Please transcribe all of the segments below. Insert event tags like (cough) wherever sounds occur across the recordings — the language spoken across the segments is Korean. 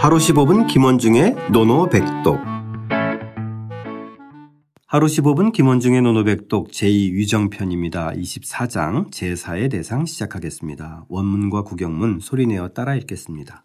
하루 15분 김원중의 노노백독 하루 15분 김원중의 노노백독 제2위정편입니다. 24장 제4의 대상 시작하겠습니다. 원문과 구경문 소리내어 따라 읽겠습니다.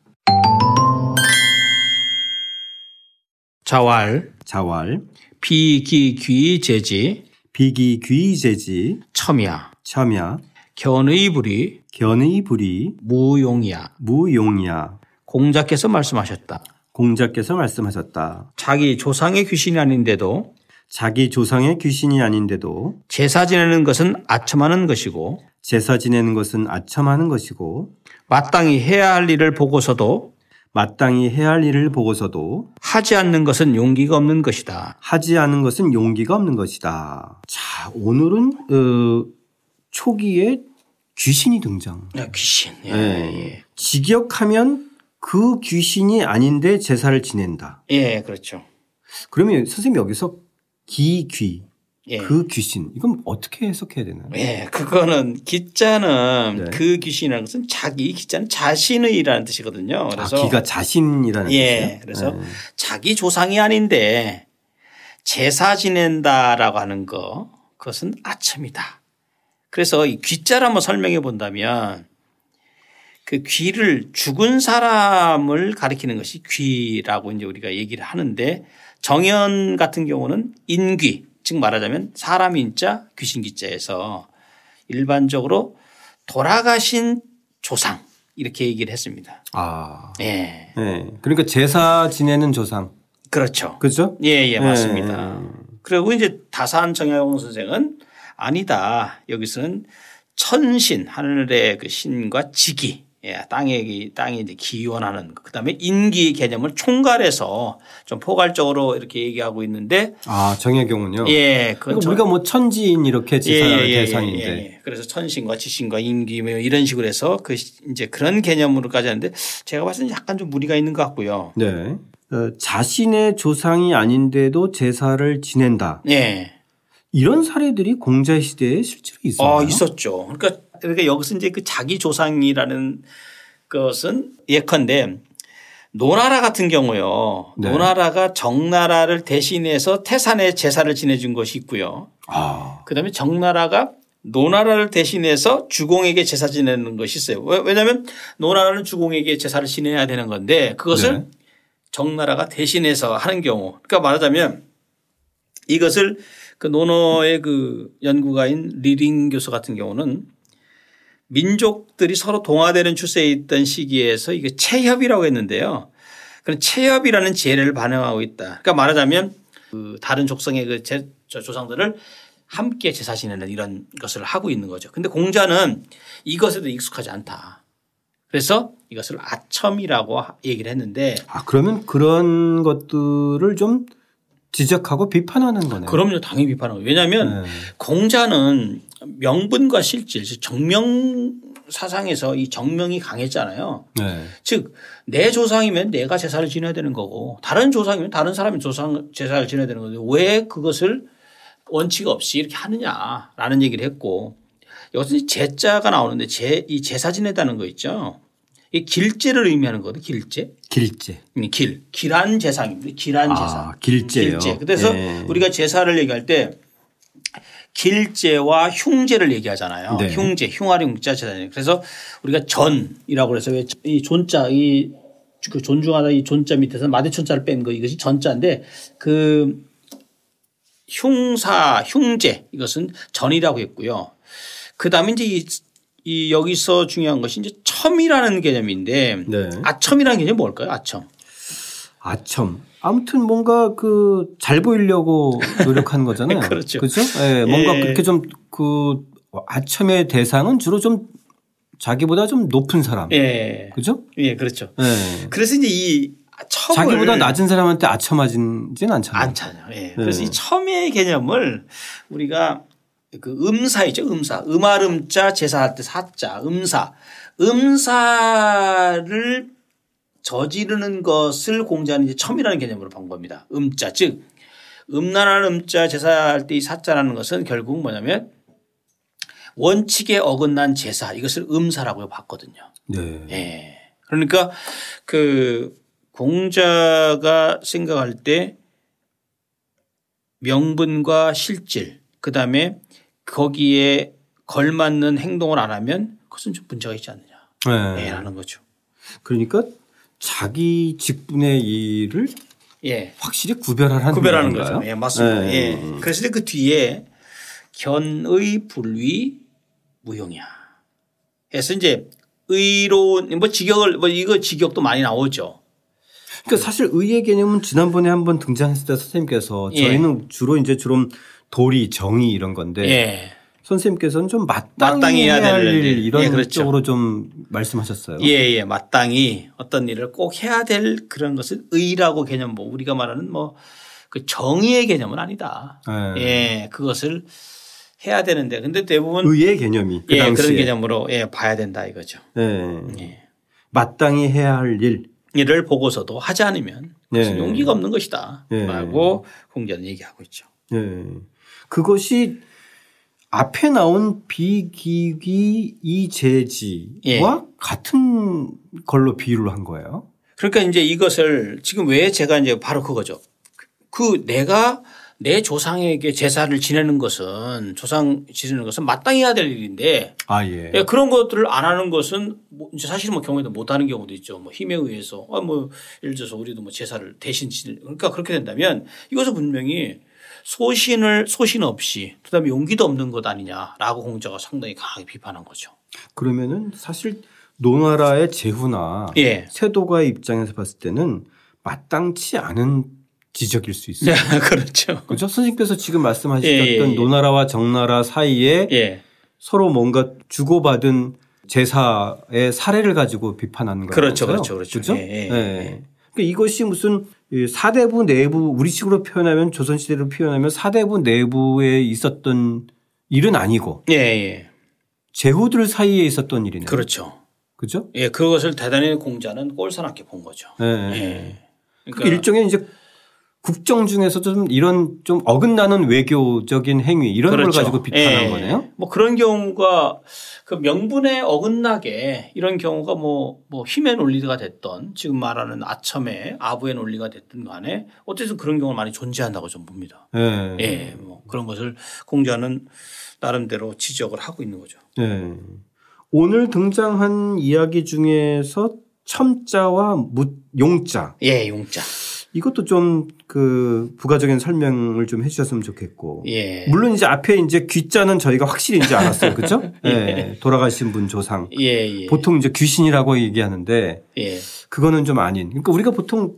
자왈 자왈 비기귀 제지 비기귀 제지 첨야 첨야 견의 불이 견의 불이 무용이야 무용야 공자께서 말씀하셨다. 공자께서 말씀하셨다. 자기 조상의 귀신이 아닌데도 자기 조상의 귀신이 아닌데도 제사 지내는 것은 아첨하는 것이고 제사 지내는 것은 아첨하는 것이고 마땅히 해야 할 일을 보고서도 마땅히 해야 할 일을 보고서도 하지 않는 것은 용기가 없는 것이다. 하지 않은 것은 용기가 없는 것이다. 자, 오늘은 어, 초기에 귀신이 등장. 야, 귀신. 예, 예. 직역하면 그 귀신이 아닌데 제사를 지낸다. 예, 그렇죠. 그러면 선생님 여기서 기귀 예. 그 귀신 이건 어떻게 해석해야 되나요? 예, 그거는 기자는 네. 그 귀신이라는 것은 자기 기자는 자신의라는 뜻이거든요. 그래서 아, 기가 자신이라는 예, 뜻이에요? 그래서 네. 자기 조상이 아닌데 제사 지낸다라고 하는 거 그것은 아첨이다. 그래서 이 귀자를 한번 설명해 본다면 그 귀를 죽은 사람을 가리키는 것이 귀라고 이제 우리가 얘기를 하는데 정연 같은 경우는 인귀 즉 말하자면 사람 인자 귀신 기자에서 일반적으로 돌아가신 조상 이렇게 얘기를 했습니다. 아, 예. 예. 그러니까 제사 지내는 조상 그렇죠. 그죠? 예, 예, 맞습니다. 예. 그리고 이제 다산 정약용 선생은 아니다. 여기서는 천신 하늘의 그 신과 지기 예, 땅에 땅에 이제 기원하는 그 다음에 인기 개념을 총괄해서 좀 포괄적으로 이렇게 얘기하고 있는데 아 정혜경은요. 예, 그러니까 우리가 뭐 천지인 이렇게 제사 대상인데. 예, 예. 그래서 천신과 지신과 인기 뭐 이런 식으로 해서 그 이제 그런 개념으로까지 하는데 제가 봤을 때 약간 좀 무리가 있는 것 같고요. 네. 어, 자신의 조상이 아닌데도 제사를 지낸다. 네. 이런 사례들이 공자 시대에 실제로 있어요. 어, 있었죠. 그러니까, 그러니까 여기서 이제 그 자기 조상이라는 것은 예컨대 노나라 같은 경우요. 네. 노나라가 정나라를 대신해서 태산에 제사를 지내준 것이 있고요. 아, 그다음에 정나라가 노나라를 대신해서 주공에게 제사 지내는 것이 있어요. 왜- 왜냐하면 노나라는 주공에게 제사를 지내야 되는 건데 그것을 네. 정나라가 대신해서 하는 경우. 그러니까 말하자면 이것을 그 논어의 그 연구가인 리링 교수 같은 경우는 민족들이 서로 동화되는 추세에 있던 시기에서 이게 체협이라고 했는데요. 그런 체협이라는 제례를 반영하고 있다. 그러니까 말하자면 그 다른 족성의 그 제- 저 조상들을 함께 제사 지내는 이런 것을 하고 있는 거죠. 근데 공자는 이것에도 익숙하지 않다. 그래서 이것을 아첨이라고 하- 얘기를 했는데 아 그러면 그런 것들을 좀 지적하고 비판하는 거네요. 그럼요. 당연히 비판하고. 왜냐하면 네. 공자는 명분과 실질, 즉 정명 사상에서 이 정명이 강했잖아요. 네. 즉 내 조상이면 내가 제사를 지내야 되는 거고 다른 조상이면 다른 사람이 조상 제사를 지내야 되는 건데 왜 그것을 원칙 없이 이렇게 하느냐라는 얘기를 했고 여기서 이 제자가 나오는데 제, 이 제사 지내다는 거 있죠. 이 길제를 의미하는 거거든요. 길제. 길제. 음, 길. 길한 제상입니다. 길한 아, 제사. 길제요. 길제. 그래서 예. 우리가 제사를 얘기할 때 길제와 흉제를 얘기하잖아요. 네. 흉제, 흉아리 흉자 제사잖아요. 그래서 우리가 전이라고 그래서 왜 이 존자 이 그 존중하다 이 존자 밑에서 마대촌자를 뺀 거 이것이 전자인데 그 흉사, 흉제 이것은 전이라고 했고요. 그 다음에 이제 이, 이 여기서 중요한 것이 이제 첨이라는 개념인데 네. 아첨이라는 개념이 뭘까요? 아첨. 아첨. 아무튼 뭔가 그 잘 보이려고 (laughs) 노력하는 거잖아요. 그렇죠. 그죠? 예, 뭔가 예. 그렇게 좀 그 아첨의 대상은 주로 좀 자기보다 좀 높은 사람. 예. 그죠? 예, 그렇죠. 예. 그래서 이제 이 첨을 자기보다 낮은 사람한테 아첨하지는 않잖아요. 않잖아요. 예. 그래서 네. 이 첨의 개념을 우리가 그 음사이죠. 음사. 음아름자 제사할 때 사자 음사. 음사를 저지르는 것을 공자는 이제 첨이라는 개념으로 본 겁니다. 음자 즉 음란한 음자 제사할 때 이 사자라는 것은 결국 뭐냐면 원칙에 어긋난 제사 이것을 음사라고 봤거든요. 네. 예. 그러니까 그 공자가 생각할 때 명분과 실질 그다음에 거기에 걸맞는 행동을 안 하면 그것은 좀 문제가 있지 않느냐. 네. 예, 라는 거죠. 그러니까 자기 직분의 일을 예. 확실히 구별하라는 구별하는? 거죠. 예, 맞습니다. 네. 예. 그래서 그 뒤에 견의 불위 무용이야. 해서 이제 의로운 뭐 직역을 뭐 이거 직역도 많이 나오죠. 그러니까 사실 의의 개념은 지난번에 한번 등장했을 때 선생님께서 예. 저희는 주로 이제 주로 도리, 정의 이런 건데 예. 선생님께서는 좀 마땅히, 마땅히 해야 될일 일. 이런 예, 그렇죠. 쪽으로 좀 말씀하셨어요. 예, 예. 마땅히 어떤 일을 꼭 해야 될 그런 것을 의라고 개념 뭐 우리가 말하는 뭐 그 정의의 개념은 아니다. 예. 예. 그것을 해야 되는데 근데 대부분 의의 개념이 그 예, 당시에 그런 개념으로 예, 봐야 된다 이거죠. 예. 예. 마땅히 해야 할 일. 일을 보고서도 하지 않으면 예. 용기가 없는 것이다. 예. 라고 공자는 얘기하고 있죠. 예. 그것이 앞에 나온 비기기 이재지와 예. 같은 걸로 비유를 한 거예요. 그러니까 이제 이것을 지금 왜 제가 이제 바로 그거죠. 그 내가 내 조상에게 제사를 지내는 것은 조상 지내는 것은 마땅히 해야 될 일인데 아 예. 예, 그런 것들을 안 하는 것은 뭐 사실 뭐 경우에도 못 하는 경우도 있죠. 뭐 힘에 의해서 아 뭐 예를 들어서 우리도 뭐 제사를 대신 지내 그러니까 그렇게 된다면 이것은 분명히 소신을 소신 없이 그다음에 용기도 없는 것 아니냐라고 공자가 상당히 강하게 비판한 거죠. 그러면은 사실 노나라의 제후나 예. 세도가의 입장에서 봤을 때는 마땅치 않은 지적일 수 있어요. 네, (laughs) 그렇죠. 그렇죠? 선생님께서 지금 말씀하셨던 예, 예, 예. 노나라와 정나라 사이에 예. 서로 뭔가 주고받은 제사의 사례를 가지고 비판하는 거예요. 그렇죠, 그렇죠, 그렇죠. 그렇죠? 예, 예, 예. 그러니까 이것이 무슨 이 사대부 내부 우리식으로 표현하면 조선시대로 표현하면 사대부 내부에 있었던 일은 아니고 예, 예. 제후들 사이에 있었던 일이네요. 그렇죠. 그죠? 예, 그것을 대단히 공자는 꼴사납게 본 거죠. 예. 예. 그러니까 일종의 이제 국정 중에서도 좀 이런 좀 어긋나는 외교적인 행위 이런 걸 그렇죠. 가지고 비판한 예. 거네요. 뭐 그런 경우가 그 명분에 어긋나게 이런 경우가 뭐, 뭐 힘의 논리가 됐던 지금 말하는 아첨의 아부의 논리가 됐든 간에 어쨌든 그런 경우가 많이 존재한다고 좀 봅니다. 예. 예. 뭐 그런 것을 공자는 나름대로 지적을 하고 있는 거죠. 예. 오늘 등장한 이야기 중에서 첨자와 무, 용자 예, 용자. 이것도 좀 그 부가적인 설명을 좀 해주셨으면 좋겠고. 예. 물론 이제 앞에 이제 귀자는 저희가 확실히 이제 알았어요. 그죠? (laughs) 예. 돌아가신 분 조상. 예, 예. 보통 이제 귀신이라고 얘기하는데 예. 그거는 좀 아닌. 그러니까 우리가 보통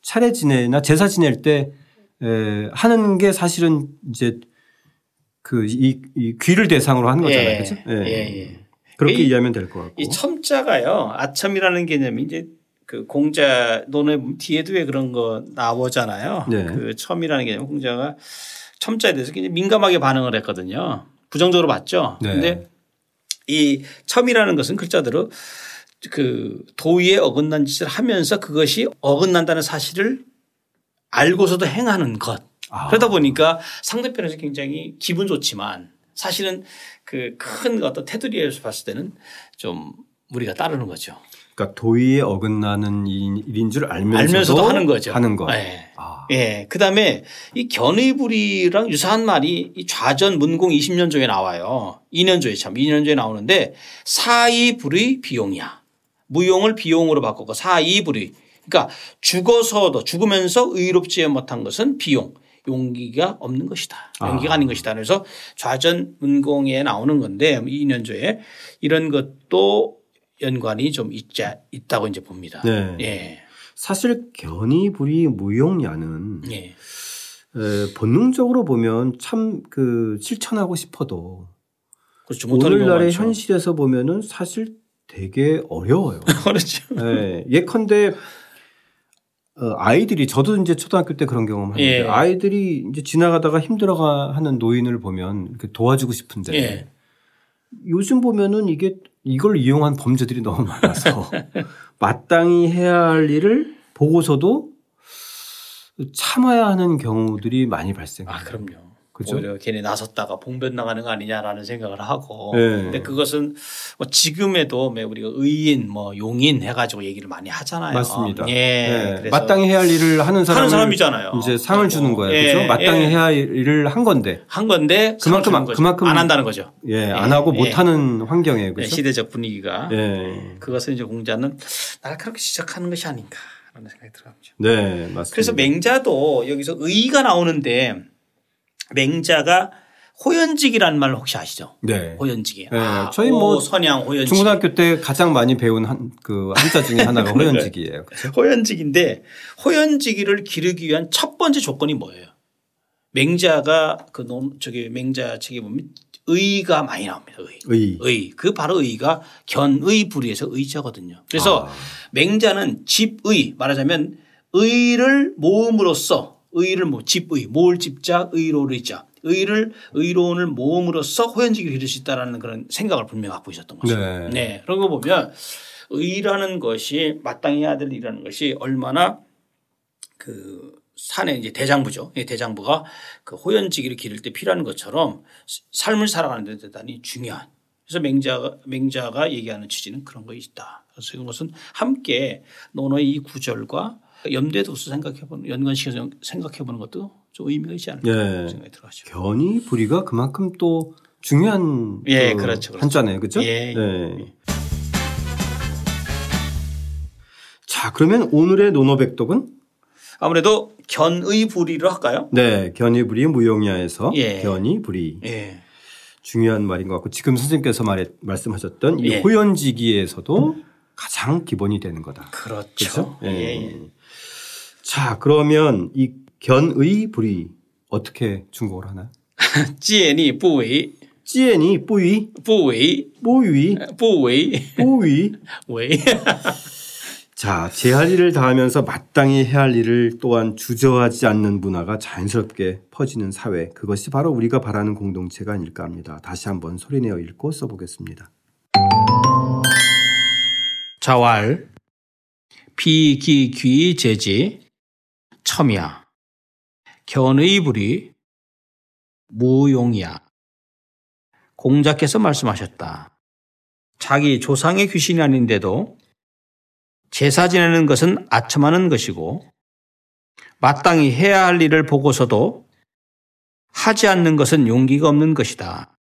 차례 지내나 제사 지낼 때 에, 하는 게 사실은 이제 그이 귀를 대상으로 하는 거잖아요. 예. 그죠? 예, 예. 그렇게 이- 이해하면 될 것 같고. 이 첨자가요. 아첨이라는 개념이 이제 그 공자 논의 뒤에도 왜 그런 거 나오잖아요. 네. 그 첨이라는 개념 공자가 첨자에 대해서 굉장히 민감하게 반응을 했거든요. 부정적으로 봤죠. 네. 근데 이 첨이라는 것은 글자대로 그 도의에 어긋난 짓을 하면서 그것이 어긋난다는 사실을 알고서도 행하는 것. 아. 그러다 보니까 상대편에서 굉장히 기분 좋지만 사실은 그 큰 어떤 테두리에서 봤을 때는 좀 우리가 따르는 거죠. 그러니까 도의에 어긋나는 일- 일인 줄 알면서도, 알면서도 하는 거죠. 하는 거. 예. 아. 예. 그 다음에 이 견의불이랑 유사한 말이 이 좌전 문공 20년조에 나와요. 2년조에 참 2년조에 나오는데 사이불의 비용이야. 무용을 비용으로 바꾸고 사이불의. 그러니까 죽어서도 죽으면서 의롭지 못한 것은 비용. 용기가 없는 것이다. 용기가 아. 아. 닌 것이다. 그래서 좌전 문공에 나오는 건데 2년조에 이런 것도 연관이 좀 있지, 있다고 이제 봅니다. 네. 예. 사실 견이 불이 무용야는 예. 에, 본능적으로 보면 참 그 실천하고 싶어도 그렇죠. 오늘날의. 현실에서 보면은 사실 되게 어려워요. (laughs) 그렇죠. 예, 예컨대 어, 아이들이 저도 이제 초등학교 때 그런 경험 하는데 예. 아이들이 이제 지나가다가 힘들어가 하는 노인을 보면 이렇게 도와주고 싶은데 예. 요즘 보면은 이게 이걸 이용한 범죄들이 너무 많아서 (laughs) 마땅히 해야 할 일을 보고서도 참아야 하는 경우들이 많이 발생해요. 아, 그럼요. 그죠? 오히려 괜히 나섰다가 봉변 나가는 거 아니냐라는 생각을 하고. 네. 근데 그것은 뭐 지금에도 뭐 우리가 의인 뭐 용인 해가지고 얘기를 많이 하잖아요. 맞습니다. 예. 네. 그래서 마땅히 해야 할 일을 하는 사람 하는 사람이잖아요. 이제 상을 주는 거예요. 예, 그죠? 마땅히 예. 해야 할 일을 한 건데 한 건데 그만큼 거죠. 그만큼 안 한다는 거죠. 예, 안 하고 못 하는 환경에 네, 그죠? 시대적 분위기가 예. 그것을 이제 공자는 날카롭게 지적하는 것이 아닌가 라는 생각이 들어갑니다. 네, 맞습니다. 그래서 맹자도 여기서 의가 나오는데 맹자가 호연직이라는 말 혹시 아시죠? 네. 호연직이. 네, 아, 저희 뭐 선양 호연직. 중고등학교 때 가장 많이 배운 한, 그 한자 중에 하나가 (laughs) 호연직이에요. 그죠? 호연직인데 호연직이를 기르기 위한 첫 번째 조건이 뭐예요? 맹자가 그 논, 저기 맹자 책에 보면 의가 많이 나옵니다. 의. 의. 의. 그 바로 의가 견의 불의에서 의자거든요. 그래서 아. 맹자는 집의 말하자면 의를 모음으로써 의를 뭐 집의 모을 집자 의로를 의자 의를 의로운을 모음으로써 호연직을 기를 수 있다라는 그런 생각을 분명히 갖고 있었던 거죠. 네. 네. 그런 거 보면 의라는 것이 마땅히 해야 될 일이라는 것이 얼마나 그 산의 이제 대장부죠. 이 대장부가 그 호연지기를 기를 때 필요한 것처럼 삶을 살아가는 데 대단히 중요한. 그래서 맹자가 맹자가 얘기하는 취지는 그런 거 있다. 그래서 이것은 함께 논어의 이 구절과 염두에 둬서 생각해 보는 연관시켜서 생각해 보는 것도 좀 의미가 있지 않을까 예. 생각이 들어가죠. 견이 불이가 그만큼 또 중요한 예, 그 그렇죠, 그렇죠. 한자네요. 그죠? 예, 네. 자, 그러면 오늘의 논어백독은 아무래도 견의 불의로 할까요? 네, 견이 불이 무용야에서 예. 견이 불이 예. 중요한 말인 것 같고 지금 선생님께서 말해, 말씀하셨던 이 예. 호연지기에서도 가장 기본이 되는 거다. 그렇죠. 그렇죠? 예. 자, 그러면 이 견의 불이 어떻게 중국어로 하나? (laughs) 지엔이 부위. 지엔이 부위. 부위. 부위. 부위. 부위. 위. 자, 제 할 일을 다하면서 마땅히 해야 할 일을 또한 주저하지 않는 문화가 자연스럽게 퍼지는 사회. 그것이 바로 우리가 바라는 공동체가 아닐까 합니다. 다시 한번 소리내어 읽고 써보겠습니다. 자왈 비기귀 제지 첨야 견의불이 무용이야 공자께서 말씀하셨다. 자기 조상의 귀신이 아닌데도 제사 지내는 것은 아첨하는 것이고 마땅히 해야 할 일을 보고서도 하지 않는 것은 용기가 없는 것이다.